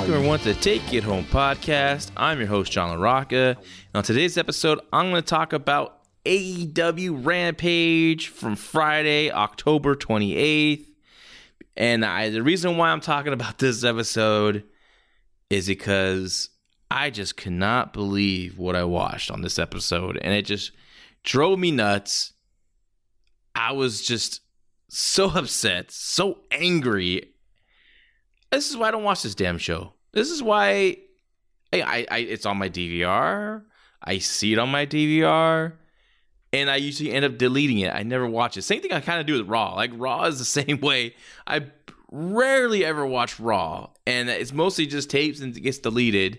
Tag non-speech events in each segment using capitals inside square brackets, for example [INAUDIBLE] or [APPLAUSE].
Welcome everyone to the Take It Home podcast. I'm your host John LaRocca. And on today's episode, I'm going to talk about AEW Rampage from Friday, October 28th. And I, the reason why I'm talking about this episode is because I just cannot believe what I watched on this episode, and it just drove me nuts. I was just so upset, so angry. This is why I don't watch this damn show. This is why I, I, I it's on my DVR. I see it on my DVR, and I usually end up deleting it. I never watch it. Same thing I kind of do with Raw. Like Raw is the [LAUGHS] same way. I rarely ever watch Raw, and it's mostly just tapes and it gets deleted.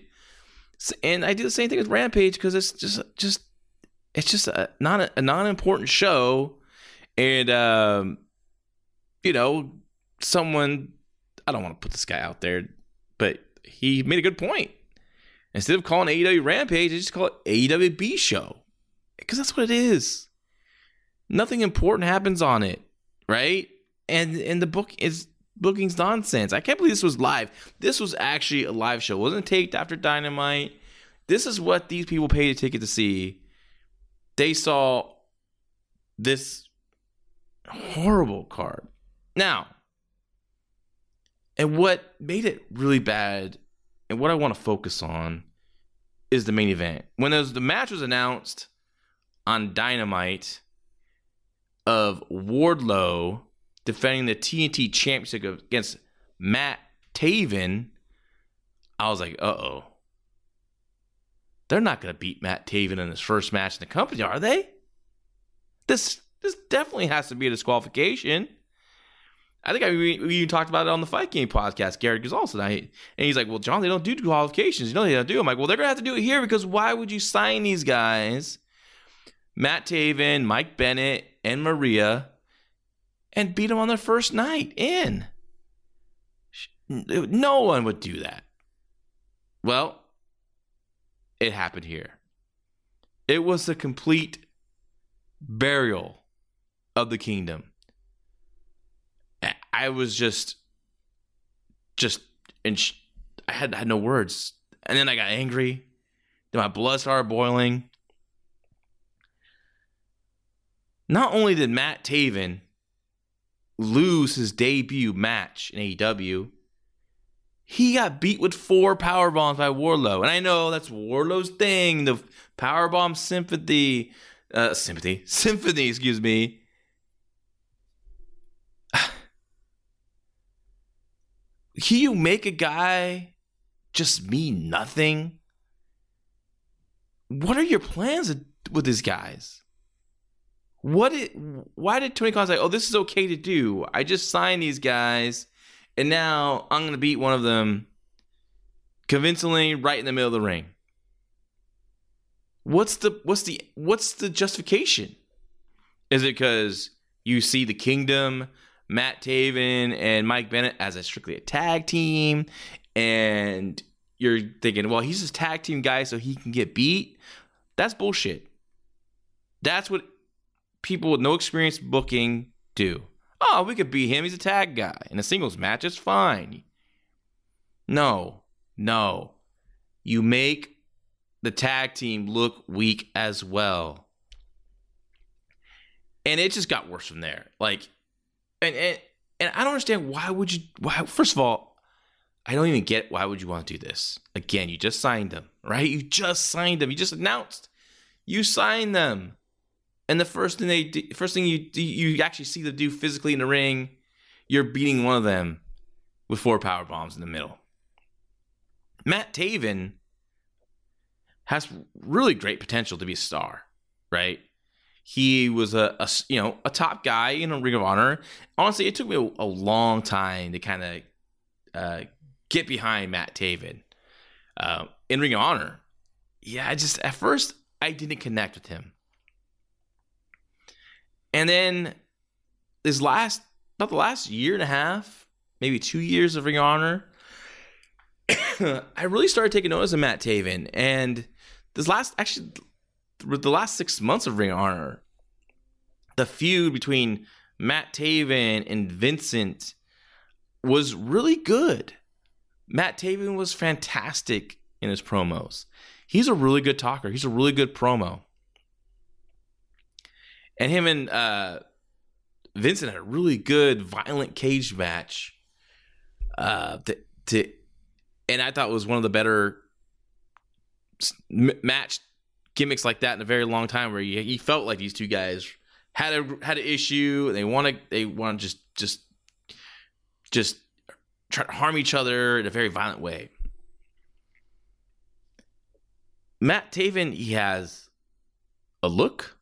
And I do the same thing with Rampage because it's just just it's just a not a, a non important show, and um, you know, someone I don't want to put this guy out there, but he made a good point. Instead of calling AEW Rampage, they just call it AEW B Show because that's what it is. Nothing important happens on it, right? And and the book is booking's nonsense. I can't believe this was live. This was actually a live show. It wasn't taped after Dynamite. This is what these people paid a ticket to see. They saw this horrible card. Now, and what made it really bad, and what I want to focus on, is the main event. When the match was announced on Dynamite of Wardlow defending the TNT Championship against Matt Taven, I was like, uh oh. They're not going to beat Matt Taven in his first match in the company, are they? This this definitely has to be a disqualification. I think I, we, talked about it on the Fight Game podcast, Garrett Gonzalez oh, tonight. And he's like, Well, John, they don't do qualifications. You know they don't do. I'm like, Well, they're going to have to do it here because why would you sign these guys? Matt Taven, Mike Bennett, and Maria and beat them on their first night in. No one would do that. Well, it happened here. It was a complete burial of the kingdom. I was just, just, and sh- I had, had no words. And then I got angry. Then my blood started boiling. Not only did Matt Taven lose his debut match in AEW, he got beat with four power bombs by Wardlow, And I know that's Wardlow's thing, the power bomb sympathy, uh, sympathy, [LAUGHS] symphony, excuse me. Can you make a guy just mean nothing? What are your plans with these guys? What? Why did Tony Khan say, "Oh, this is okay to do"? I just signed these guys, and now I'm going to beat one of them convincingly right in the middle of the ring. What's the what's the what's the justification? Is it because you see the Kingdom, Matt Taven, and Mike Bennett as a strictly a tag team, and you're thinking, well, he's a tag team guy, so he can get beat? That's bullshit. That's what people with no experience booking do. Oh, we could beat him. He's a tag guy. In a singles match, it's fine. No, no. You make the tag team look weak as well. And it just got worse from there. Like, and, and, and I don't understand why would you, why, first of all, I don't even get why would you want to do this. Again, you just signed them, right? You just signed them. You just announced you signed them and the first thing they do, first thing you you actually see them do physically in the ring, you're beating one of them with four power bombs in the middle. Matt Taven has really great potential to be a star, right? He was a, a you know a top guy in a Ring of Honor. Honestly, it took me a, a long time to kind of uh, get behind Matt Taven uh, in Ring of Honor. Yeah, I just at first I didn't connect with him. And then this last, about the last year and a half, maybe two years of Ring of Honor, [COUGHS] I really started taking notice of Matt Taven. And this last, actually, the last six months of Ring of Honor, the feud between Matt Taven and Vincent was really good. Matt Taven was fantastic in his promos. He's a really good talker. He's a really good promo. And him and uh, Vincent had a really good violent cage match. Uh, to, to, and I thought was one of the better match gimmicks like that in a very long time, where you, you felt like these two guys had a had an issue. And they want to they want to just just just try to harm each other in a very violent way. Matt Taven, he has a look,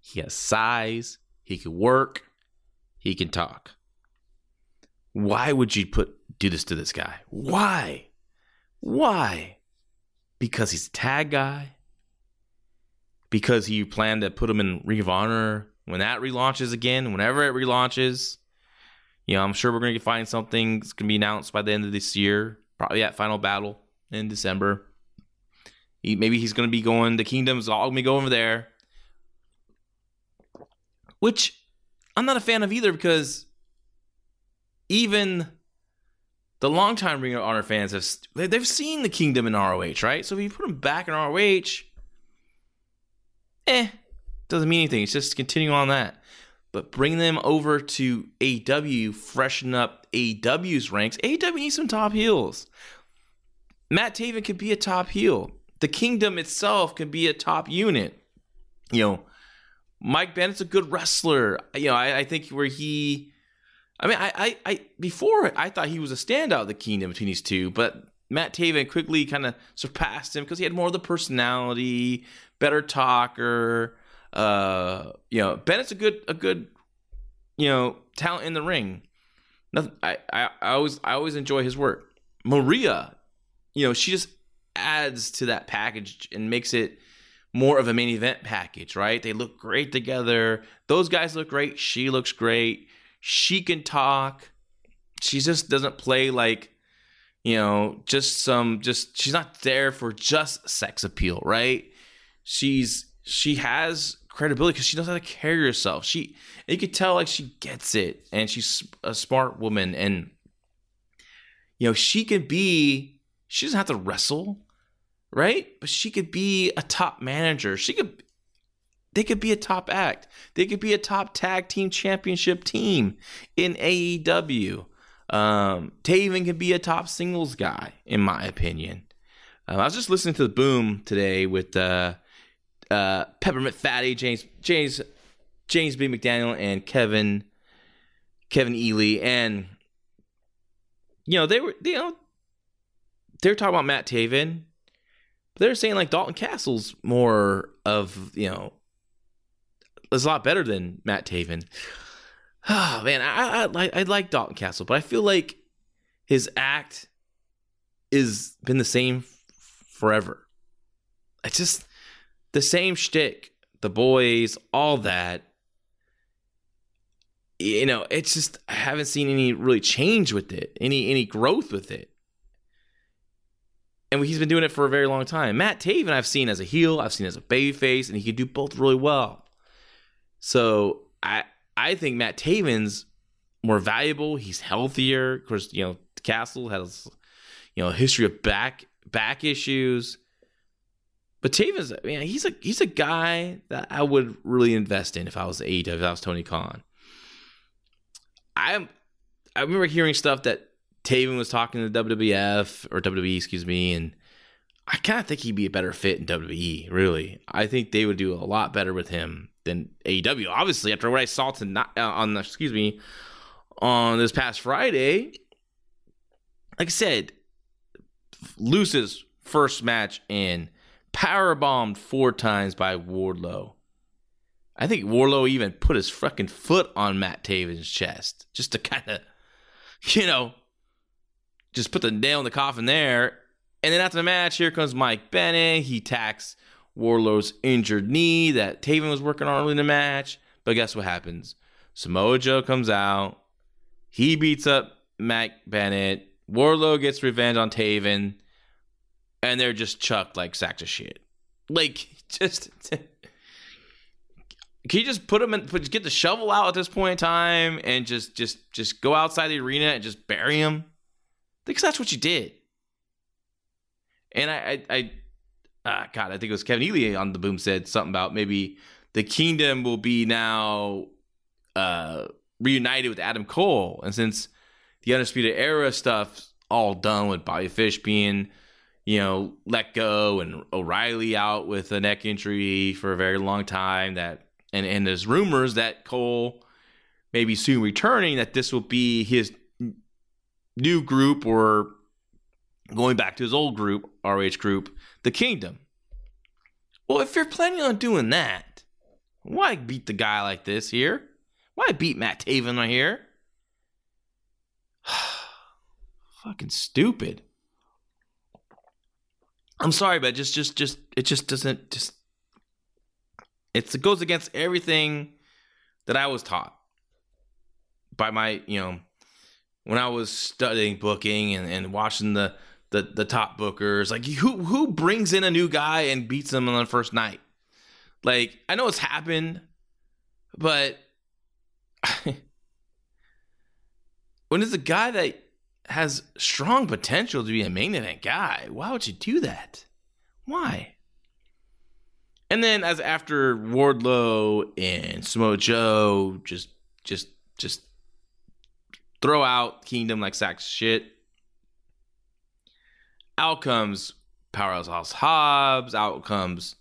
he has size, he can work, he can talk. Why would you put do this to this guy? Why? Why? Because he's a tag guy? Because you plan to put him in Ring of Honor when that relaunches again, whenever it relaunches? You know, I'm sure we're going to find something that's going to be announced by the end of this year, probably at Final Battle in December. He, maybe he's going to be going, the Kingdom's all going to go over there. Which I'm not a fan of either because even the longtime Ring of Honor fans have they've seen the Kingdom in ROH, right? So if you put them back in ROH, eh, doesn't mean anything. It's just continuing on that. But bring them over to AW, freshen up AW's ranks. AW needs some top heels. Matt Taven could be a top heel. The Kingdom itself could be a top unit. You know, Mike Bennett's a good wrestler. You know, I, I think where he, I mean, I, I, I, before I thought he was a standout of the Kingdom between these two, but Matt Taven quickly kind of surpassed him because he had more of the personality, better talker. Uh, you know, Bennett's a good, a good, you know, talent in the ring. Nothing. I, I, I always, I always enjoy his work. Maria, you know, she just adds to that package and makes it more of a main event package, right? They look great together. Those guys look great. She looks great. She can talk. She just doesn't play like, you know, just some just she's not there for just sex appeal, right? She's she has credibility because she knows how to carry herself. She you could tell like she gets it and she's a smart woman and you know, she could be she doesn't have to wrestle right? But she could be a top manager. She could they could be a top act. They could be a top tag team championship team in AEW. Um, Taven could be a top singles guy, in my opinion. Um, I was just listening to the Boom today with uh, uh, Peppermint Fatty, James James James B. McDaniel, and Kevin Kevin Ely, and you know they were you know they were talking about Matt Taven they're saying like Dalton Castle's more of you know is a lot better than Matt Taven. Oh [SIGHS] man, I, I like I like Dalton Castle, but I feel like his act is been the same forever. I just the same shtick, the boys, all that. You know, it's just I haven't seen any really change with it, any any growth with it and he's been doing it for a very long time. Matt Taven, I've seen as a heel, I've seen as a babyface, and he can do both really well. So I I think Matt Taven's more valuable. He's healthier. Of course, you know Castle has you know a history of back back issues. But Taven's, man, he's a he's a guy that I would really invest in if I was AEW, if I was Tony Khan. I'm. I remember hearing stuff that Taven was talking to WWF or WWE, excuse me, and I kind of think he'd be a better fit in WWE. Really, I think they would do a lot better with him than AEW. Obviously, after what I saw tonight uh, on the excuse me on this past Friday, like I said, loses first match in power bombed four times by Wardlow. I think Wardlow even put his fucking foot on Matt Taven's chest just to kind of, [LAUGHS] you know, just put the nail in the coffin there. And then after the match, here comes Mike Bennett. He attacks Wardlow's injured knee that Taven was working on early in the match. But guess what happens? Samoa Joe comes out. He beats up Mike Bennett. Wardlow gets revenge on Taven. And they're just chucked like sacks of shit. Like, [LAUGHS] just. Can you just put them in, put, get the shovel out at this point in time and just, just, just go outside the arena and just bury them Because that's what you did. And I, I, I uh, God, I think it was Kevin Ely on the boom said something about maybe the kingdom will be now uh, reunited with Adam Cole, and since the Undisputed Era stuff all done with Bobby Fish being, you know, let go and O'Reilly out with a neck injury for a very long time, that and and there's rumors that Cole may be soon returning, that this will be his new group or going back to his old group, RH group, the Kingdom. Well, if you're planning on doing that, why beat the guy like this here? Why beat Matt Taven right here? [SIGHS] Fucking stupid. I'm sorry, but just just just it just doesn't just it's, it goes against everything that I was taught by my, you know, when I was studying booking and, and watching the, the the top bookers, like who who brings in a new guy and beats them on the first night? Like I know it's happened, but [LAUGHS] when it's a guy that has strong potential to be a main event guy, why would you do that? Why? And then as after Wardlow and Samoa Joe just just just throw out Kingdom like sacks shit. Out comes Powerhouse Hobbs. Out comes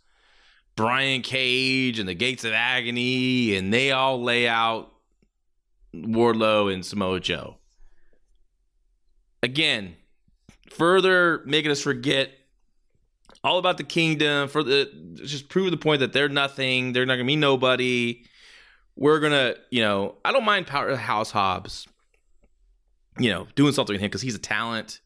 Brian Cage and the Gates of Agony, and they all lay out Wardlow and Samoa Joe. Again, further making us forget all about the kingdom for the just prove the point that they're nothing, they're not gonna be nobody. We're gonna, you know, I don't mind Powerhouse Hobbs you know, doing something with him because he's a talent.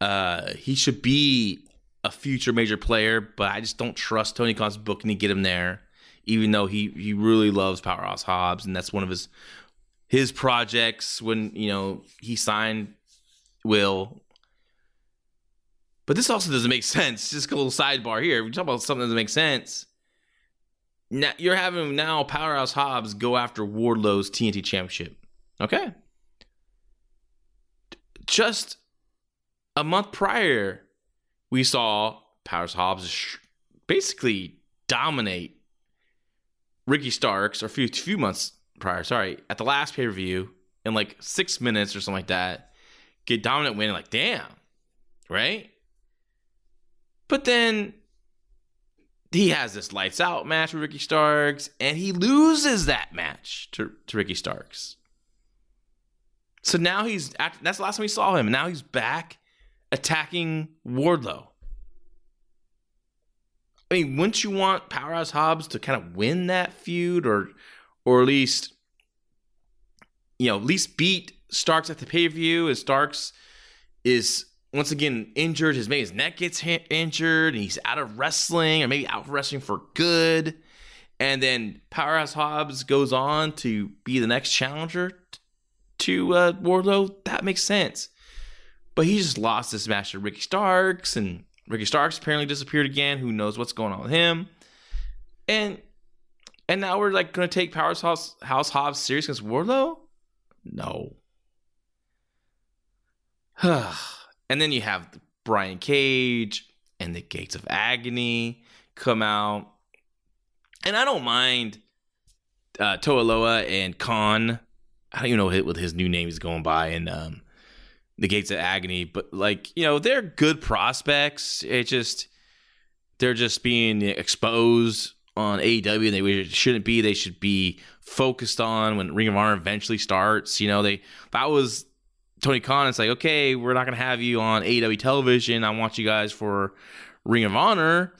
Uh, he should be a future major player, but I just don't trust Tony Khan's booking to get him there, even though he he really loves Powerhouse Hobbs, and that's one of his his projects when you know he signed Will. But this also doesn't make [LAUGHS] sense. Just a little sidebar here. We talk about something that doesn't make sense. Now you're having now Powerhouse Hobbs go after Wardlow's TNT Championship. Okay, just a month prior, we saw Powers Hobbs basically dominate Ricky Starks, or a few, few months prior, sorry, at the last pay per view in like six minutes or something like that, get dominant win, like, damn, right? But then he has this lights out match with Ricky Starks, and he loses that match to, to Ricky Starks. So now he's that's the last time we saw him. Now he's back attacking Wardlow. I mean, wouldn't you want Powerhouse Hobbs to kind of win that feud, or or at least you know, at least beat Starks at the pay per view? As Starks is once again injured, his maybe his neck gets injured, and he's out of wrestling, or maybe out of wrestling for good. And then Powerhouse Hobbs goes on to be the next challenger to uh, Wardlow, that makes sense. But he just lost this match to Ricky Starks, and Ricky Starks apparently disappeared again. Who knows what's going on with him? And and now we're like gonna take Powerhouse House Hobbs serious against Wardlow? No. And then you have Brian Cage and the Gates of Agony come out, and I don't mind uh, Toa Liona and Kaun I don't even know what his new name is going by in um, the Gates of Agony, but like you know they're good prospects. It just they're just being exposed on AEW, and they shouldn't be. They should be focused on when Ring of Honor eventually starts. You know, they that was Tony Khan, it's like okay, we're not gonna have you on AEW television. I want you guys for Ring of Honor.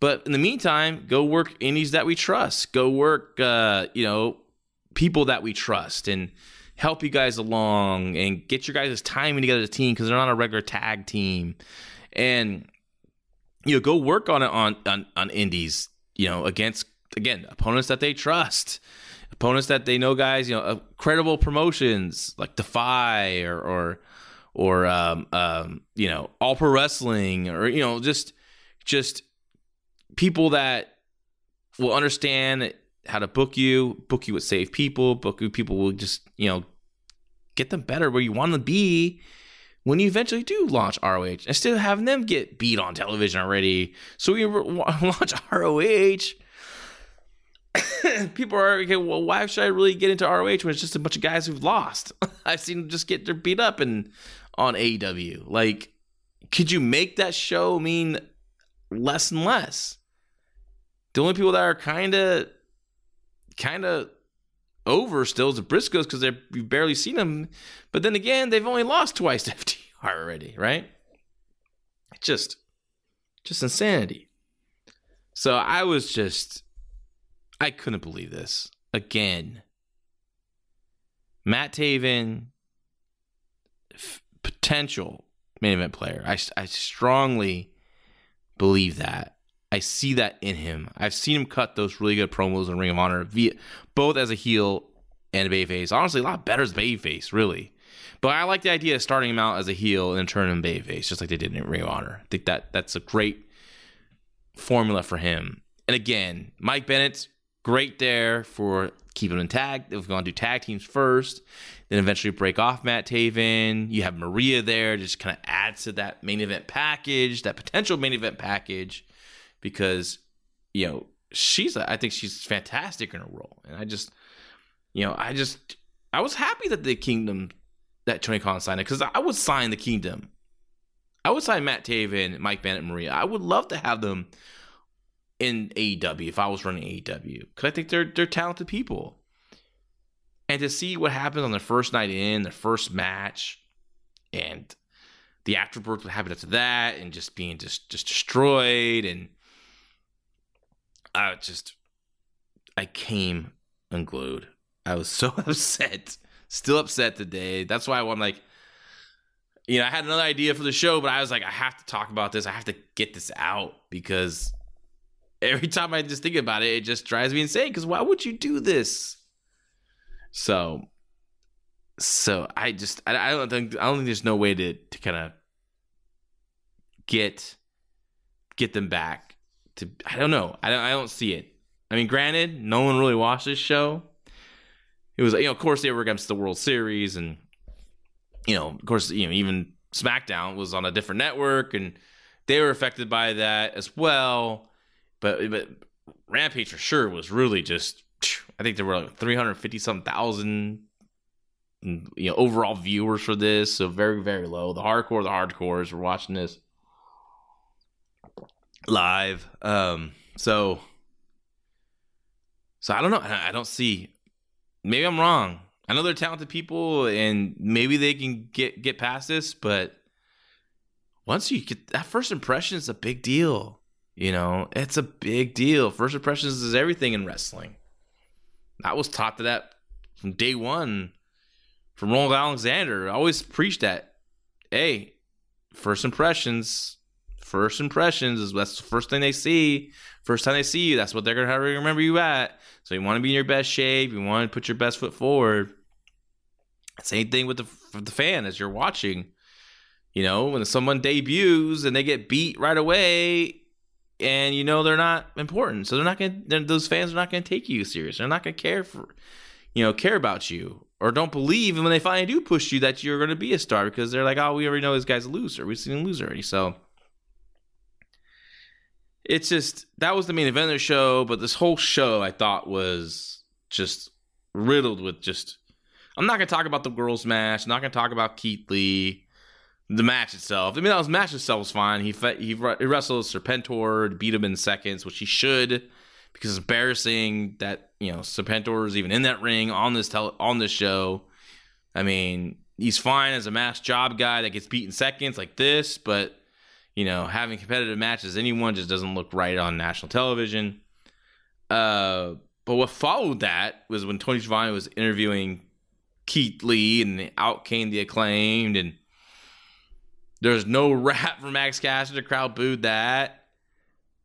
But in the meantime, go work indies that we trust. Go work, uh, you know, people that we trust and help you guys along and get your guys' timing together as a team because they're not a regular tag team. And you know, go work on it on, on on indies, you know, against again, opponents that they trust. Opponents that they know guys, you know, uh, credible promotions like Defy or or or um, um, you know, All Pro Wrestling or you know, just just people that will understand how to book you, book you with safe people, book you people will just, you know, get them better where you want them to be when you eventually do launch ROH, instead of having them get beat on television already, so we [LAUGHS] launch ROH. [COUGHS] People are okay. Well, why should I really get into ROH when it's just a bunch of guys who've lost? [LAUGHS] I've seen them just get their beat up and on AEW. Like, could you make that show mean less and less? The only people that are kind of, kind of over still is the Briscoes because they've you've barely seen them. But then again, they've only lost twice to [LAUGHS] FTR already, right? It's just, just insanity. So I was just, I couldn't believe this again. Matt Taven, f- potential main event player. I, I strongly believe that. I see that in him. I've seen him cut those really good promos in Ring of Honor, via, both as a heel and a babyface. Honestly, a lot better as babyface, really. But I like the idea of starting him out as a heel and turning him babyface, just like they did in Ring of Honor. I think that that's a great formula for him. And again, Mike Bennett, great there for keeping him tag. If we're going to tag teams first, then eventually break off Matt Taven. You have Maria there, just kind of adds to that main event package, that potential main event package because you know she's I think she's fantastic in her role, and I just you know I just I was happy that the Kingdom that Tony Khan signed it because I would sign the Kingdom. I would sign Matt Taven, Mike Bennett, Maria. I would love to have them in AEW if I was running AEW because I think they're they're talented people. And to see what happens on the first night in, their first match, and the afterwards what happened after that, and just being just just destroyed, and I just I came unglued. I was [LAUGHS] so upset. Still upset today. That's why I'm like, you know, I had another idea for the show, but I was like, I have to talk about this. I have to get this out because every time I just think about it, it just drives me insane. Because why would you do this? So, so I just I, I don't think I don't think there's no way to to kind of get get them back to I don't know. I don't I don't see it. I mean, granted, no one really watched this show. It was you know, of course they were against the World Series and you know, of course, you know, even SmackDown was on a different network and they were affected by that as well. But but Rampage for sure was really just I think there were like 350 some thousand you know overall viewers for this, so very very low. The hardcore, the hardcores were watching this live. Um, so, so I don't know. I, I don't see. Maybe I'm wrong. I know they're talented people, and maybe they can get get past this. But once you get that first impression, is a big deal. You know, it's a big deal. First impressions is everything in wrestling. I was taught to that from day one from Ronald Alexander. I always preached that. Hey, first impressions first impressions is that's the first thing they see. First time they see you, that's what they're gonna have to remember you at. So you want to be in your best shape. You want to put your best foot forward. Same thing with the the fan as you're watching. You know, when someone debuts and they get beat right away, and you know they're not important, so they're not gonna. Those fans are not gonna take you serious. They're not gonna care for, you know, care about you or don't believe. And when they finally do push you, that you're gonna be a star because they're like, oh, we already know this guy's a loser. We've seen him lose already. So it's just that was the main event of the show, but this whole show I thought was just riddled with just. I'm not gonna talk about the girls' match. I'm not gonna talk about Keith Lee, the match itself. I mean, that was match itself was fine. He he, he wrestled Serpentor, beat him in seconds, which he should, because it's embarrassing that you know Serpentor is even in that ring on this tele, on this show. I mean, he's fine as a mass job guy that gets beat in seconds like this, but you know, having competitive matches, anyone just doesn't look right on national television. Uh, but what followed that was when Tony Schiavone was interviewing Keith Lee, and out came the acclaimed, and there's no [LAUGHS] rap from Max Caster. The crowd booed that,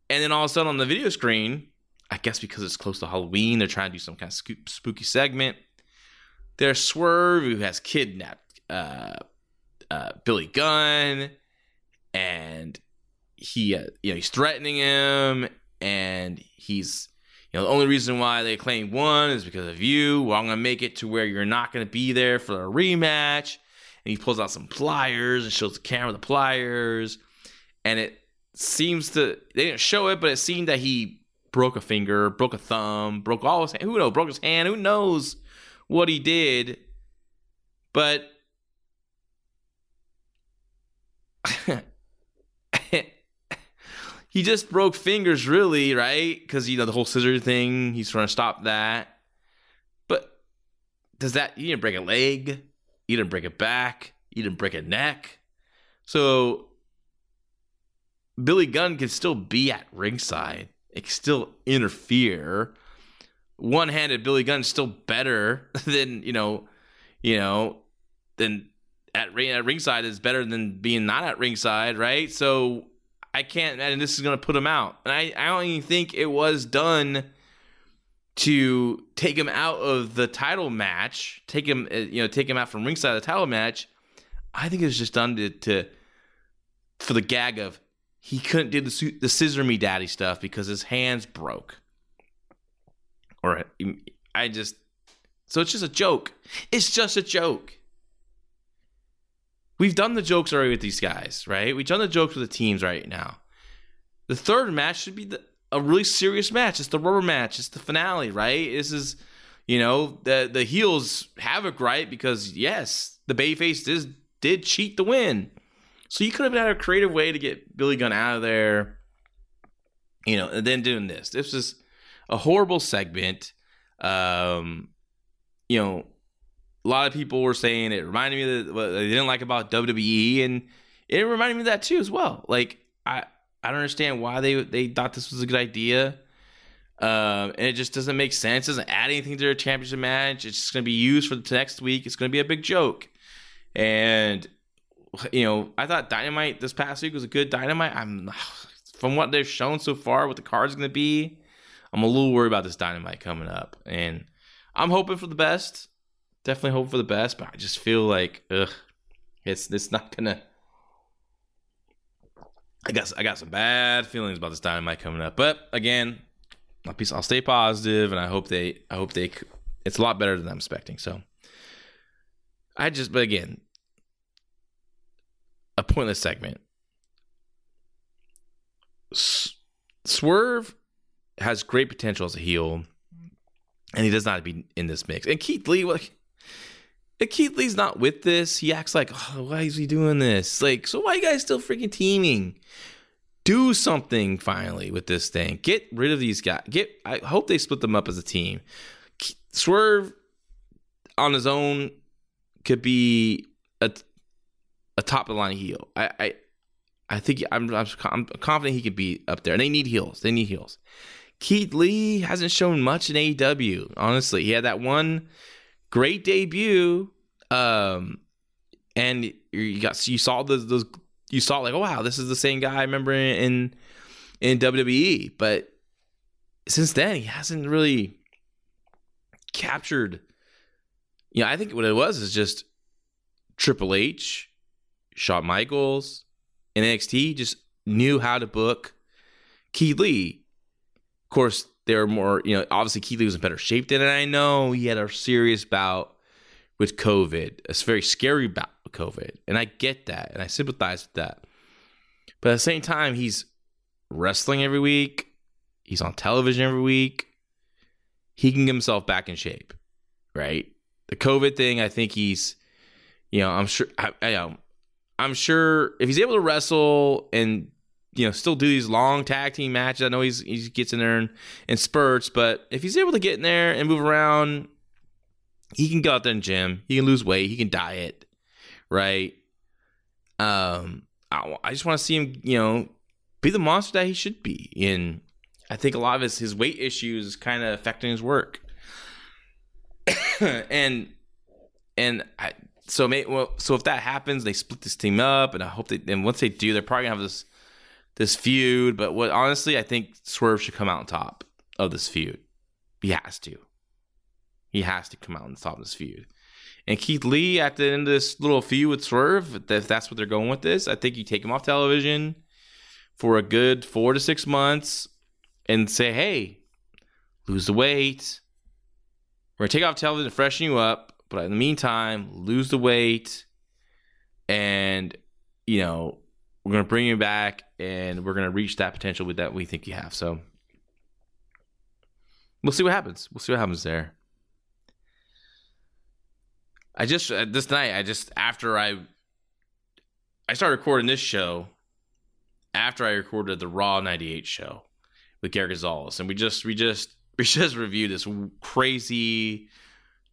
and then all of a sudden on the video screen, I guess because it's close to Halloween, they're trying to do some kind of spooky segment. There's Swerve, who has kidnapped uh, uh, Billy Gunn. And he uh, you know he's threatening him. And he's you know the only reason why they claim one is because of you. Well i'm gonna make it to where you're not gonna be there for a rematch and he pulls out some pliers and shows the camera the pliers, and it seems to they didn't show it, but it seemed that he broke a finger, broke a thumb, broke all his hand. who knows, broke his hand, who knows what he did, but. [LAUGHS] he just broke fingers, really, right? Because you know the whole scissor thing. He's trying to stop that. But does that? You didn't break a leg. You didn't break a back. You didn't break a neck. So Billy Gunn can still be at ringside. It can still interfere. One-handed Billy Gunn is still better [LAUGHS] than you know, you know, than at, at ringside is better than being not at ringside, right? So I can't imagine this is to put him out. And I, I don't even think it was done to take him out of the title match, take him, uh, you know, take him out from ringside of the title match. I think it was just done to, to for the gag of he couldn't do the the scissor me daddy stuff because his hands broke. Or I just so it's just a joke. It's just a joke. We've done the jokes already with these guys, right? We've done the jokes with the teams right now. The third match should be the, a really serious match. It's the rubber match. It's the finale, right? This is, you know, the the heels have a gripe because yes, the babyface did did cheat the win. So you could have had a creative way to get Billy Gunn out of there, you know, and then doing this. This is a horrible segment. Um, you know, a lot of people were saying it reminded me of what they didn't like about WWE, and it reminded me of that too as well. Like I, I don't understand why they they thought this was a good idea. Um, and it just doesn't make sense. It doesn't add anything to their championship match. It's just going to be used for the next week. It's going to be a big joke. And you know, I thought Dynamite this past week was a good Dynamite. I'm from what they've shown so far, what the card's going to be. I'm a little worried about this Dynamite coming up, and I'm hoping for the best definitely hope for the best, but I just feel like ugh, it's it's not gonna. I guess I got some bad feelings about this dynamite coming up, but again, I'll, I'll stay positive, and I hope they I hope they it's a lot better than I'm expecting. So I just, but again, a pointless segment. Swerve has great potential as a heel, and he does not be in this mix. And Keith Lee, like Keith Lee's not with this, he acts like, oh, why is he doing this? Like, so why you guys still freaking teaming? Do something finally with this thing. Get rid of these guys. Get. I hope they split them up as a team. Swerve on his own could be a a top of the line heel. I I, I think I'm, I'm I'm confident he could be up there. And they need heels. They need heels. Keith Lee hasn't shown much in AEW. Honestly, he had that one great debut. Um, and you got you saw those those you saw like oh wow this is the same guy I remember in in WWE, but since then he hasn't really captured. You know, I think what it was is just Triple H, Shawn Michaels, and NXT just knew how to book Keith Lee. Of course, they're more, you know, obviously Keith Lee was in better shape than I know he had a serious bout with COVID, a very scary bout with COVID. And I get that and I sympathize with that. But at the same time, he's wrestling every week, he's on television every week. He can get himself back in shape, right? The COVID thing, I think he's, you know, I'm sure, I, I, um, I'm sure if he's able to wrestle and you know still do these long tag team matches. I know he's he gets in there and, and spurts, but if he's able to get in there and move around, he can go out there in gym. He can lose weight. He can diet, right? Um, I, I just want to see him, you know, be the monster that he should be. And I think a lot of his his weight issues is kind of affecting his work. [COUGHS] and and I so may, well so if that happens, they split this team up, and I hope they and once they do, they're probably gonna have this this feud. But what honestly, I think Swerve should come out on top of this feud. He has to. He has to come out on top of this feud. And Keith Lee at the end of this little feud with Swerve, if that's what they're going with this, I think you take him off television for a good four to six months and say, hey, lose the weight. We're gonna take off television to freshen you up, but in the meantime, lose the weight. and you know we're gonna bring you back, and we're gonna reach that potential with that we think you have. So we'll see what happens. We'll see what happens there. I just uh, this night, I just after I I started recording this show after I recorded the Raw '98 show with Gary Gonzalez, and we just we just [LAUGHS] we just reviewed this crazy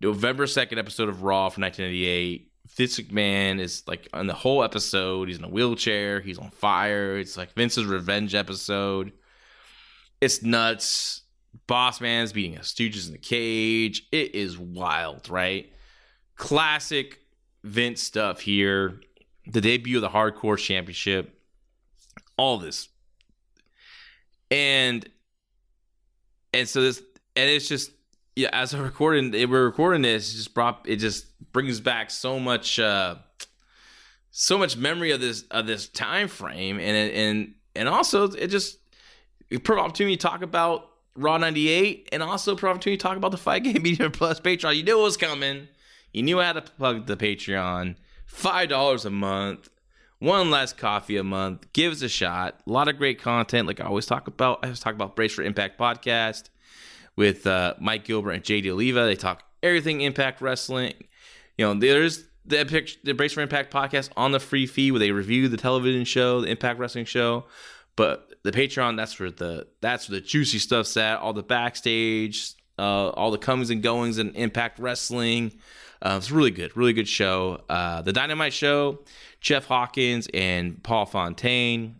November second episode of Raw from 1998. Vince McMahon is like on the whole episode. He's in a wheelchair. He's on fire. It's like Vince's revenge episode. It's nuts. Boss Man's beating a Stooges in the cage. It is wild, right? Classic Vince stuff here. The debut of the Hardcore Championship. All this. And and so this and it's just yeah, as I'm recording, we're recording this. It just brought it just brings back so much, uh, so much memory of this of this time frame, and and and also it just it provide opportunity to talk about Raw '98, and also provide opportunity to talk about the Fight Game [LAUGHS] Media Plus Patreon. You knew it was coming. You knew had to plug the Patreon. Five dollars a month, one less coffee a month. Give us a shot. A lot of great content, like I always talk about. I always talk about Brace for Impact podcast with uh, Mike Gilbert and JD Oliva. They talk everything Impact Wrestling. You know, there's the, the Brace for Impact podcast on the free feed where they review the television show, the Impact Wrestling show. But the Patreon, that's where the that's where the juicy stuff's at. All the backstage, uh, all the comings and goings in Impact Wrestling. Uh, it's really good, really good show. Uh, the Dynamite Show, Jeff Hawkins and Paul Fontaine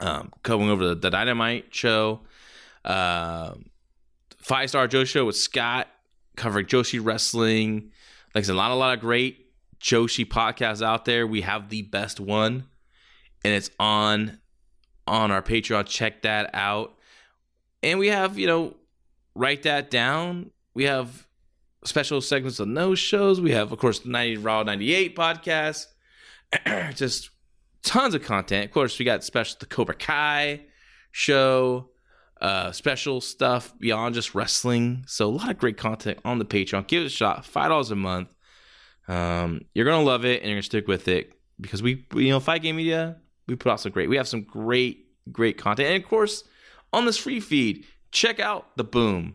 um, coming over the, the Dynamite Show. Um, Five Star Joe Show with Scott covering Joshi wrestling. Like I said, a lot, a lot of great Joshi podcasts out there. We have the best one, and it's on on our Patreon. Check that out. And we have, you know, write that down. We have special segments on those shows. We have, of course, the 90 Raw 98 podcast. [CLEARS THROAT] Just tons of content. Of course, we got special the Cobra Kai show uh, special stuff beyond just wrestling. So a lot of great content on the Patreon. Give it a shot. Five dollars a month. Um, you're gonna love it and you're gonna stick with it because we, we, you know, Fight Game Media, we put out some great. We have some great, great content, and of course, on this free feed, check out the Boom.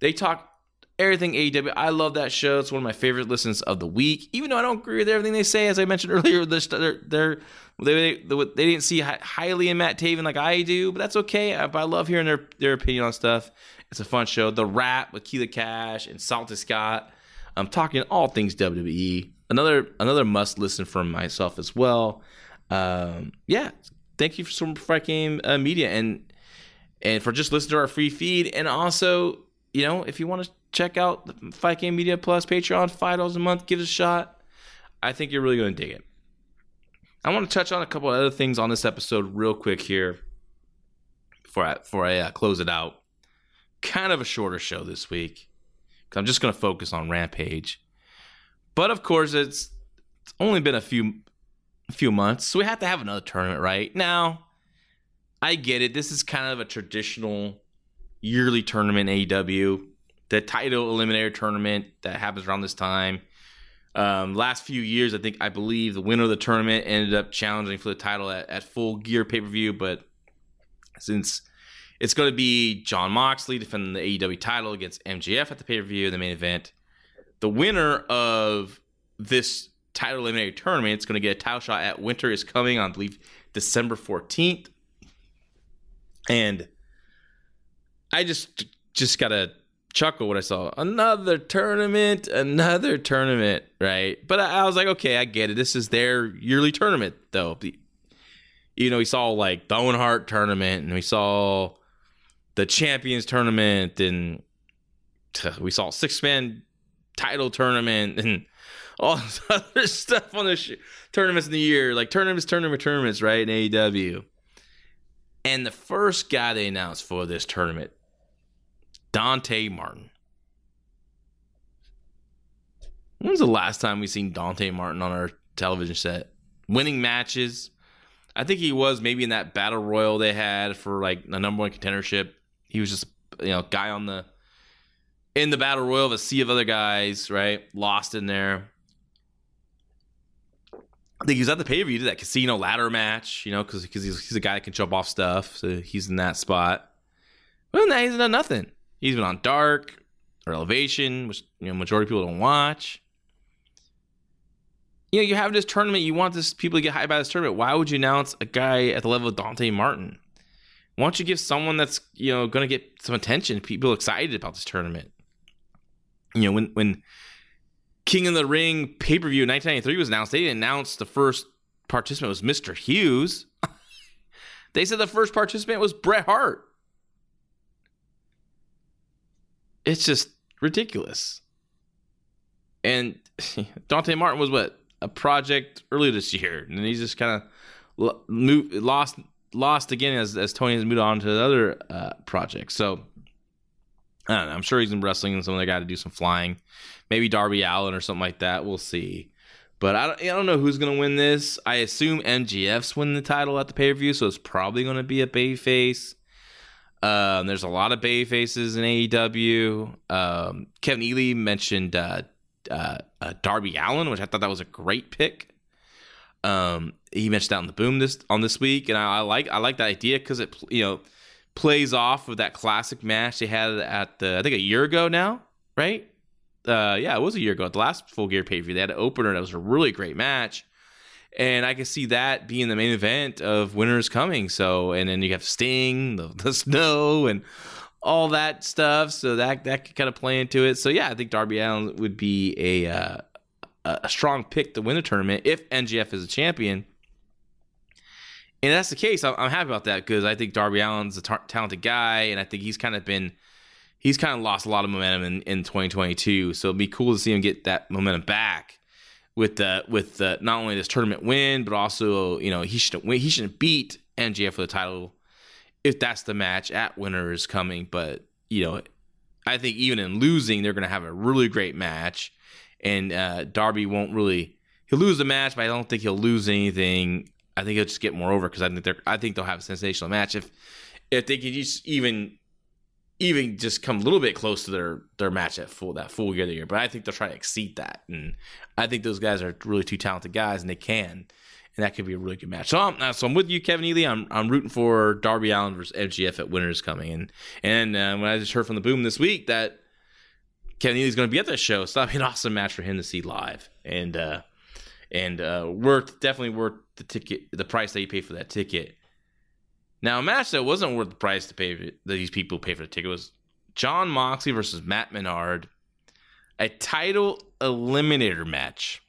They talk everything AEW. I love that show. It's one of my favorite listens of the week. Even though I don't agree with everything they say, as I mentioned [LAUGHS] earlier, they're, they're they, they, they didn't see highly in Matt Taven like I do, but that's okay. I, I love hearing their, their opinion on stuff. It's a fun show. The Rap with Keela Cash and Salty Scott. I'm talking all things WWE. Another another must listen from myself as well. Um, yeah, thank you for some Fight Game uh, Media and and for just listening to our free feed. And also, you know, if you want to check out the Fight Game Media Plus Patreon, five dollars a month, give it a shot. I think you're really going to dig it. I want to touch on a couple other things on this episode real quick here before I, before I uh, close it out. Kind of a shorter show this week because I'm just going to focus on Rampage. But of course, it's, it's only been a few a few months, so we have to have another tournament right now. I get it. This is kind of a traditional yearly tournament AEW, the title eliminator tournament that happens around this time. Um, last few years, I think I believe the winner of the tournament ended up challenging for the title at, at Full Gear pay per view. But since it's going to be Jon Moxley defending the AEW title against MJF at the pay per view, the main event, the winner of this title eliminator tournament is going to get a title shot at Winter is coming on, I believe, December 14th. And I just just gotta chuckle when I saw another tournament, another tournament, right? But I, I, was like, okay, I get it. This is their yearly tournament, though. You know, we saw like the Owen Hart tournament, and we saw the Champions tournament, and we saw six man title tournament, and [LAUGHS] all this [LAUGHS] other stuff on the sh- tournaments in the year, like tournaments, tournament, tournaments, right? In AEW. And the first guy they announced for this tournament Dante Martin. When's the last time we seen Dante Martin on our television set? Winning matches. I think he was maybe in that battle royal they had for like the number one contendership. He was just you know guy on the in the battle royal of a sea of other guys, right? Lost in there. I think he was at the pay per view, did that casino ladder match, you know, because he's, he's a guy that can jump off stuff. So he's in that spot. Well, now he's done nothing. He's been on Dark or Elevation, which you know majority of people don't watch. You know, you have this tournament. You want this people to get hyped about this tournament. Why would you announce a guy at the level of Dante Martin? Why don't you give someone that's you know going to get some attention, people excited about this tournament? You know, when when King of the Ring pay per view in 1993 was announced, they didn't announce the first participant was Mr. Hughes. [LAUGHS] they said the first participant was Bret Hart. It's just ridiculous. And [LAUGHS] Dante Martin was what a project earlier this year, and he's just kind of lost lost again as as Tony has moved on to the other uh, projects. So I don't know. I'm sure he's in wrestling and some of the guy to do some flying. Maybe Darby Allin or something like that. We'll see. But I don't, I don't know who's going to win this. I assume MJF's winning the title at the pay per view, so it's probably going to be a bay face. Um, there's a lot of bay faces in AEW. Um, Kevin Ely mentioned uh, uh, uh, Darby Allin, which I thought that was a great pick. Um, he mentioned that on the boom this on this week, and I, I like I like that idea because it you know plays off of that classic match they had at the I think a year ago now, right? Uh, yeah, it was a year ago at the last Full Gear pay per view. They had an opener that was a really great match, and I can see that being the main event of Winners Coming. So, and then you have Sting, the, [LAUGHS] the Snow, and all that stuff. So that that could kind of play into it. So yeah, I think Darby Allin would be a uh, a strong pick to win the tournament if MJF is a champion. And that's the case. I'm, happy about that because I think Darby Allin's a t- talented guy, and I think he's kind of been he's kind of lost a lot of momentum in, in 2022. So it'd be cool to see him get that momentum back with the with the not only this tournament win, but also you know he should win. He shouldn't beat MJF for the title if that's the match at Winter is coming. But you know, I think even in losing, they're going to have a really great match and uh, Darby won't really he'll lose the match, but I don't think he'll lose anything. I think he'll just get more over because I think they're I think they'll have a sensational match if if they can just even even just come a little bit close to their their match at full that full year of the year. But I think they'll try to exceed that, and I think those guys are really two talented guys, and they can, and that could be a really good match. So I'm so I'm with you, Kevin Ely. I'm I'm rooting for Darby Allin versus MJF at Winners coming, and and uh, when I just heard from the Boom this week that Kevin Ely's going to be at the show. So that'd be an awesome match for him to see live, and uh, and uh, worth definitely worth the ticket, the price that you pay for that ticket. Now, a match that wasn't worth the price to pay that these people pay for the ticket was Jon Moxley versus Matt Menard, a title eliminator match.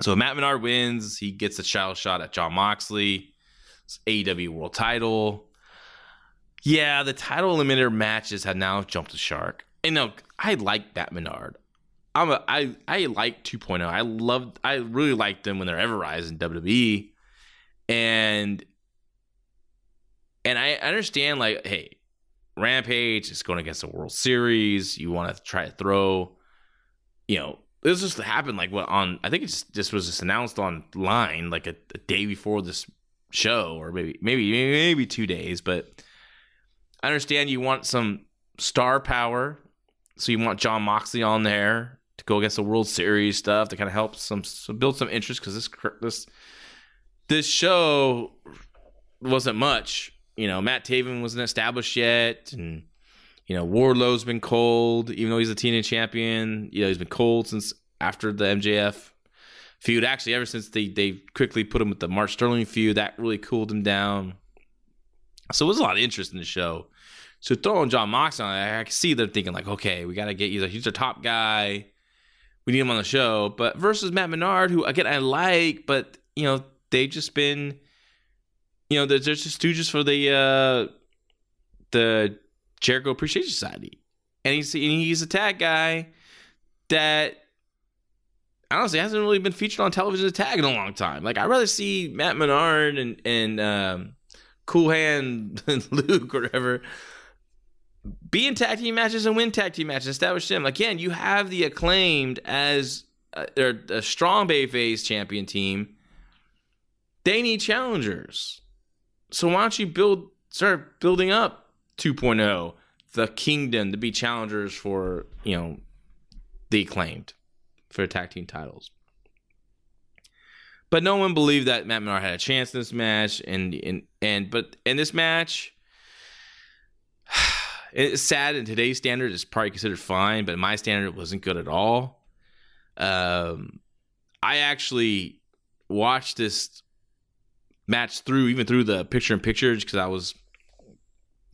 So Matt Menard wins, he gets a title shot at Jon Moxley, It's AEW World Title. Yeah, the title eliminator matches have now jumped the shark. And no, I like that Menard. I'm a I I like 2.0. I love I really like them when they're Everrise in WWE. And and I understand like, hey, Rampage is going against the World Series. You want to try to throw, you know, this just happened like what on I think it's just was just announced online like a, a day before this show or maybe maybe maybe two days, but I understand you want some star power so you want Jon Moxley on there to go against the World Series stuff to kind of help some, some build some interest because this this this show wasn't much. You know, Matt Taven wasn't established yet, and you know Wardlow's been cold, even though he's a TNT champion. You know, he's been cold since after the MJF feud. Actually, ever since they they quickly put him with the Mark Sterling feud, that really cooled him down. So it was a lot of interest in the show. So throwing Jon Moxley on, I can see they're thinking like, okay, we got to get you. He's a top guy. We need him on the show. But versus Matt Menard, who again I like, but you know they've just been, you know, they're just stooges for the uh the Jericho Appreciation Society, and he's and he's a tag guy that honestly hasn't really been featured on television as a tag in a long time. Like I'd rather see Matt Menard and and um, Cool Hand [LAUGHS] and Luke or whatever be in tag team matches and win tag team matches. Establish them. Again, you have the acclaimed as a, a strong Bayface champion team. They need challengers. So why don't you build start building up 2.0, the kingdom to be challengers for, you know, the acclaimed for tag team titles. But no one believed that Matt Menard had a chance in this match, and and and but in this match, [SIGHS] it's sad in today's standard it's probably considered fine, but my standard it wasn't good at all. Um, I actually watched this match through, even through the picture in pictures, because I was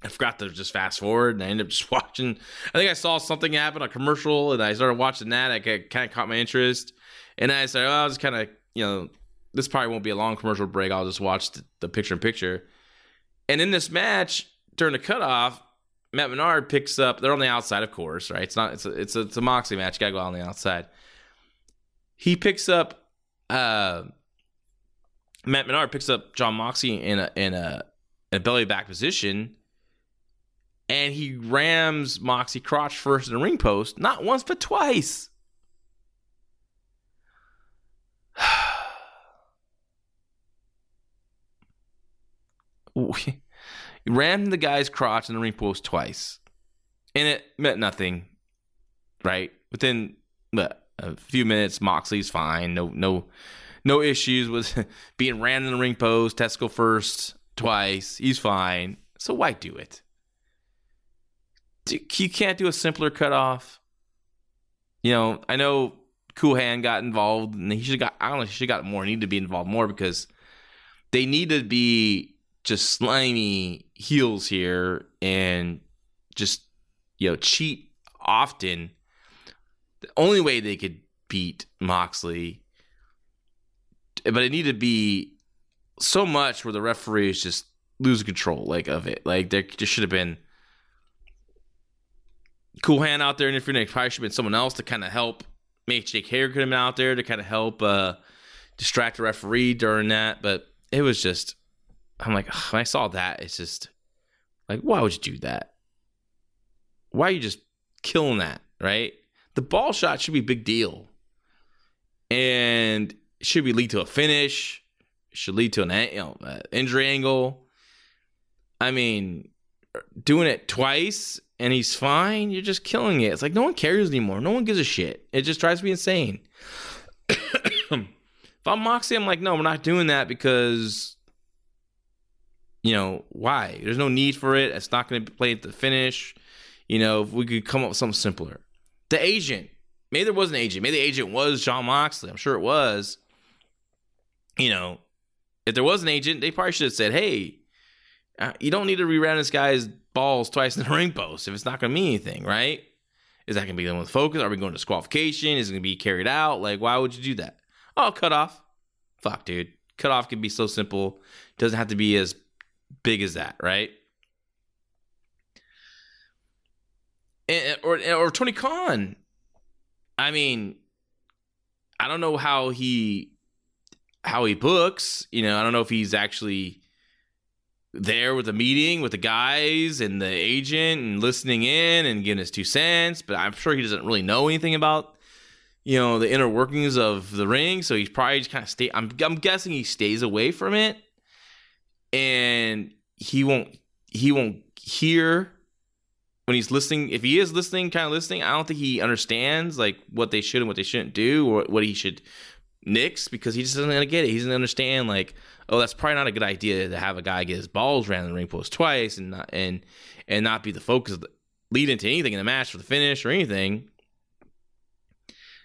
I forgot to just fast forward, and I ended up just [LAUGHS] watching. I think I saw something happen, a commercial, and I started watching that. I kind of caught my interest, and I said, "Oh, I was kind of, you know, this probably won't be a long commercial break. I'll just watch the, the picture in picture." And in this match, during the cutoff, Matt Menard picks up. They're on the outside, of course, right? It's not. It's a. It's a, it's a Moxley match. Gotta go out on the outside. He picks up. uh Matt Menard picks up John Moxley in a in a, in a belly back position, and he rams Moxley crotch first in the ring post, not once but twice. [SIGHS] he rammed the guy's crotch in the ring post twice, and it meant nothing. Right within a few minutes, Moxley's fine. No, no, no issues with [LAUGHS] being ran in the ring post. Testicle first twice. He's fine. So why do it? You can't do a simpler cutoff. You know, I know Hand got involved, and he should got. I don't know. He should got more. Need to be involved more because they need to be just slimy heels here and just you know cheat often. The only way they could beat Moxley, but it needed to be so much where the referees just lose control like of it. Like there just should have been cool hand out there And if there Probably should have been someone else to kind of help. Make Jake Hager could have been out there to kind of help uh, distract the referee during that, but it was just I'm like, when I saw that, it's just like, why would you do that? Why are you just killing that, right? The ball shot should be a big deal. And should be lead to a finish, should lead to an you know, injury angle. I mean, doing it twice and he's fine, you're just killing it. It's like no one cares anymore. No one gives a shit. It just drives me insane. [COUGHS] if I'm Moxie, I'm like, no, we're not doing that because you know, why? There's no need for it. It's not going to play at the finish. You know, if we could come up with something simpler. The agent. Maybe there was an agent. Maybe the agent was Jon Moxley. I'm sure it was. You know, if there was an agent, they probably should have said, hey, uh, you don't need to reround this guy's balls twice in the [LAUGHS] ring post if it's not going to mean anything, right? Is that going to be done with focus? Are we going to disqualification? Is it going to be carried out? Like, why would you do that? Oh, cut off. Fuck, dude. Cut off can be so simple. Doesn't have to be as big as that, right? And, or or Tony Khan. I mean, I don't know how he how he books. You know, I don't know if he's actually there with the meeting with the guys and the agent and listening in and getting his two cents. But I'm sure he doesn't really know anything about you know the inner workings of the ring. So he's probably just kind of stay. I'm I'm guessing he stays away from it and he won't he won't hear when he's listening if he is listening kind of listening i don't think he understands like what they should and what they shouldn't do or what he should nix because he just doesn't gonna get it. He doesn't understand like oh that's probably not a good idea to have a guy get his balls ran in the ring post twice and not and and not be the focus of the, lead into anything in the match for the finish or anything.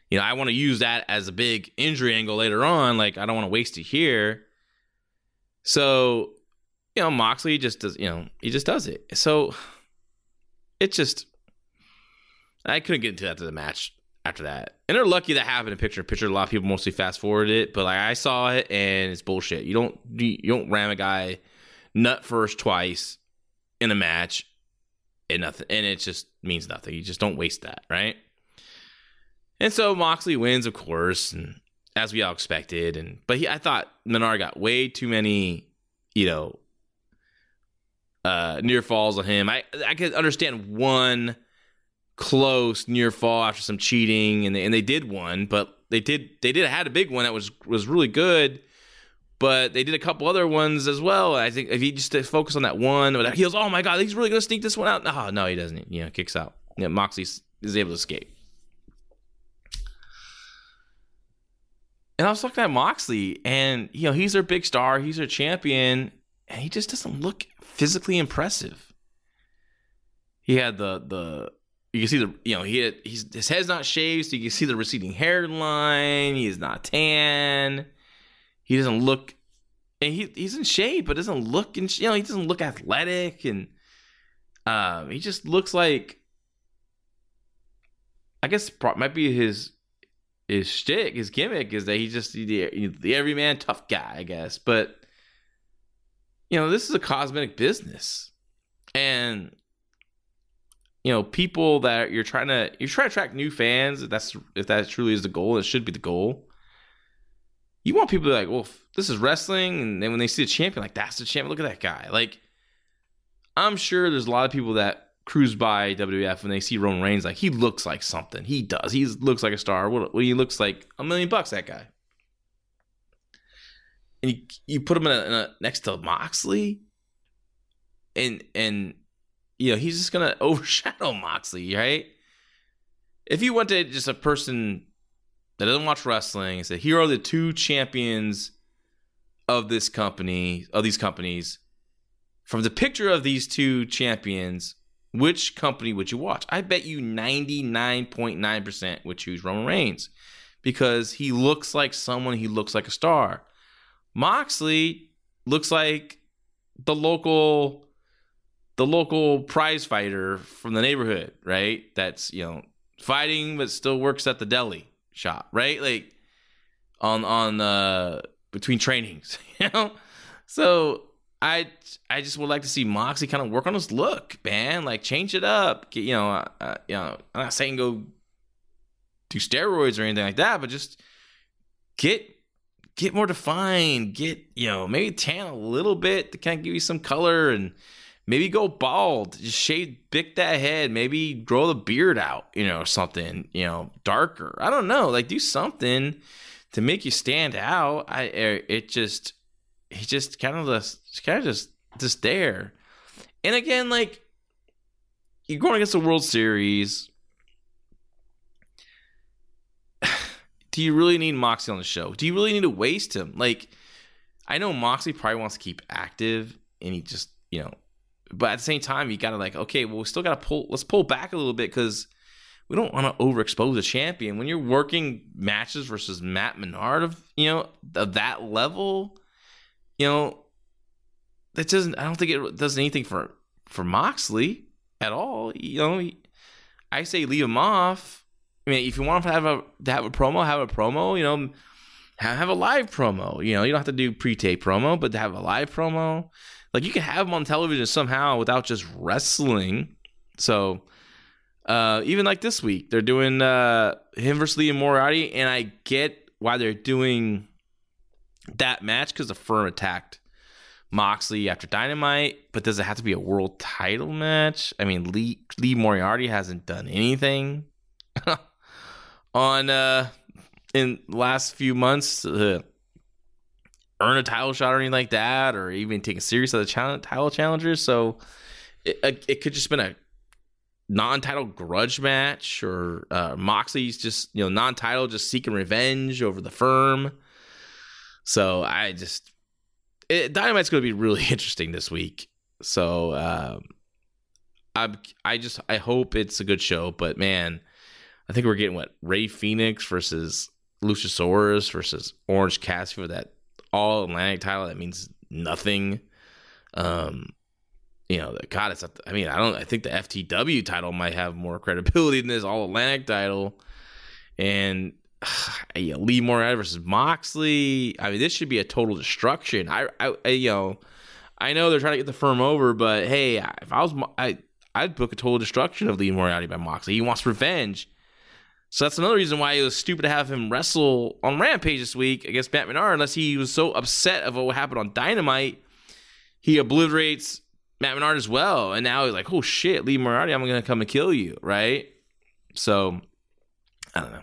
You know i want to use that as a big injury angle later on like i don't want to waste it here. So you know, Moxley just does, you know, he just does it. So it's just, I couldn't get into that to the match after that. And they're lucky that happened in picture picture. A lot of people mostly fast forward it, but like I saw it and it's bullshit. You don't you don't ram a guy nut first twice in a match and nothing, and it just means nothing. You just don't waste that, right? And so Moxley wins, of course, and as we all expected. And but he, I thought Menard got way too many, you know, uh, near falls on him. I I could understand one close near fall after some cheating, and they, and they did one, but they did they did had a big one that was was really good. But they did a couple other ones as well. I think if you just focus on that one, he goes, "Oh my god, he's really gonna sneak this one out." Oh no, he doesn't. You know, kicks out. Moxley is able to escape. And I was looking at Moxley, and you know he's their big star, he's their champion, and he just doesn't look physically impressive. He had the the you can see the you know he his head's not shaved, so you can see the receding hairline. He is not tan. He doesn't look, and he he's in shape, but doesn't look in you know he doesn't look athletic, and um he just looks like I guess might be his his shtick, his gimmick is that he's just the, the everyman tough guy, I guess. But you know, this is a cosmetic business, and you know, people that you're trying to you're trying to attract new fans. If that's if that truly is the goal, it should be the goal. You want people to be like, well, this is wrestling, and then when they see the champion, like that's the champion. Look at that guy. Like, I'm sure there's a lot of people that cruise by WWF and they see Roman Reigns, like he looks like something. He does. He looks like a star. What, what he looks like a million bucks. That guy. And you, you put him in a, in a, next to Moxley, and and you know he's just gonna [LAUGHS] overshadow Moxley, right? If you went to just a person that doesn't watch wrestling and said, "Here are the two champions of this company, of these companies," from the picture of these two champions, which company would you watch? I bet you 99.9% would choose Roman Reigns because he looks like someone, he looks like a star. Moxley looks like the local the local prize fighter from the neighborhood, right? That's, you know, fighting but still works at the deli shop, right? Like on on uh between trainings, [LAUGHS] you know? So I I just would like to see Moxie kind of work on his look, man. Like change it up. Get, you know, uh, uh, you know, I'm not saying go do steroids or anything like that, but just get get more defined. Get you know maybe tan a little bit to kind of give you some color and maybe go bald. Just shave, pick that head. Maybe grow the beard out. You know, something you know darker. I don't know. Like do something to make you stand out. I er, it just he just kind of just kind of just just there. And again, like you're going against the World Series. [SIGHS] Do you really need Moxie on the show? Do you really need to waste him? Like, I know Moxie probably wants to keep active, and he just you know, but at the same time, you gotta like, okay, well, we still gotta pull. Let's pull back a little bit because we don't want to overexpose a champion when you're working matches versus Matt Menard of you know of that level you know, that doesn't. I don't think it does anything for for Moxley at all. You know, I say leave him off. I mean, if you want to have a to have a promo, have a promo. You know, have, have a live promo. You know, you don't have to do pre-tape promo, but to have a live promo, like you can have him on television somehow without just wrestling. So, uh, even like this week, they're doing uh, him versus Lee Moriarty, and I get why they're doing that match because the firm attacked Moxley after Dynamite, but does it have to be a world title match? I mean, Lee Lee Moriarty hasn't done anything [LAUGHS] on uh in last few months to earn a title shot or anything like that, or even take a serious of the challenge, title challengers. So it it could just been a non-title grudge match, or uh, Moxley's just you know non-title just seeking revenge over the firm. So I just it, Dynamite's going to be really [LAUGHS] interesting this week. So um, I I just I hope it's a good show. But man, I think we're getting what Rey Fenix versus Luchasaurus versus Orange Cassidy for that All Atlantic title. That means nothing. Um, you know, the God, it's. I mean, I don't. I think the FTW title might have more credibility than this All Atlantic title. And [SIGHS] know, Lee Moriarty versus Moxley. I mean, this should be a total destruction. I, I, I, you know, I know they're trying to get the firm over, but hey, if I was, I, I'd book a total destruction of Lee Moriarty by Moxley. He wants revenge. So that's another reason why it was stupid to have him wrestle on Rampage this week against Matt Menard, unless he was so upset of what happened on Dynamite, he obliterates Matt Menard as well. And now he's like, oh shit, Lee Moriarty, I'm to come and kill you, right? So, I don't know.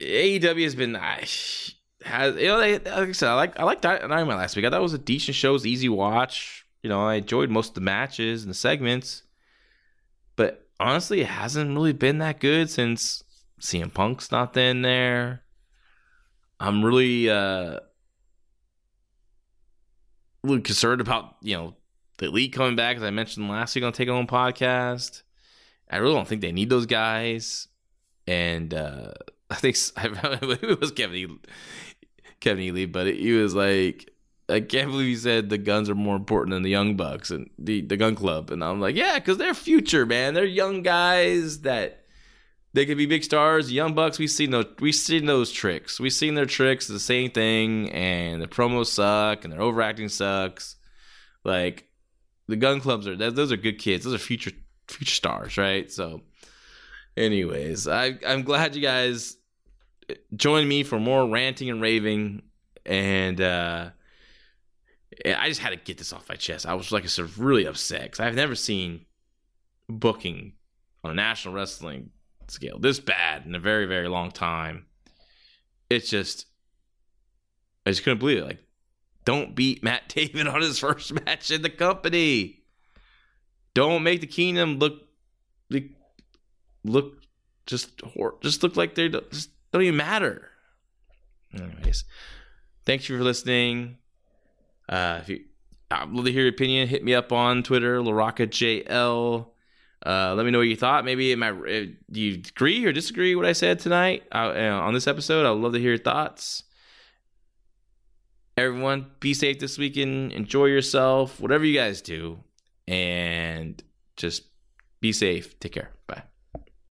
AEW has been has you know they, like I said I like I like Dynamite last week. I thought it was a decent show, it was easy watch. You know, I enjoyed most of the matches and the segments, but honestly, it hasn't really been that good since CM Punk's not in there. I'm really uh really concerned about, you know, the elite coming back, as I mentioned last week on Take Home Podcast. I really don't think they need those guys. And uh [LAUGHS] I think [LAUGHS] it was Kevin e, Kevin Ely, but he was like, I can't believe he said the guns are more important than the young bucks and the, the Gunn Club. And I'm like, yeah, because they're future, man. They're young guys that they could be big stars. Young bucks, we've seen those we've seen those tricks. We've seen their tricks, the same thing, and the promos suck and their overacting sucks. Like the gun clubs are those are good kids. Those are future future stars, right? So anyways, I I'm glad you guys join me for more ranting and raving and uh I just had to get this off my chest. I was like sort of really upset because I've never seen booking on a national wrestling scale this bad in a very very long time. It's just I just couldn't believe it. Like, don't beat Matt [LAUGHS] Taven on his first match in the company. Don't make the Kingdom look look look just just look like they don't even matter. Anyways, thank you for listening. Uh, if you, I'd love to hear your opinion. Hit me up on Twitter, LaRoccaJL. Uh, let me know what you thought. Maybe am I, uh, do you agree or disagree with what I said tonight uh, on this episode? I'd love to hear your thoughts. Everyone, be safe this weekend. Enjoy yourself, whatever you guys do, and just be safe. Take care. Bye.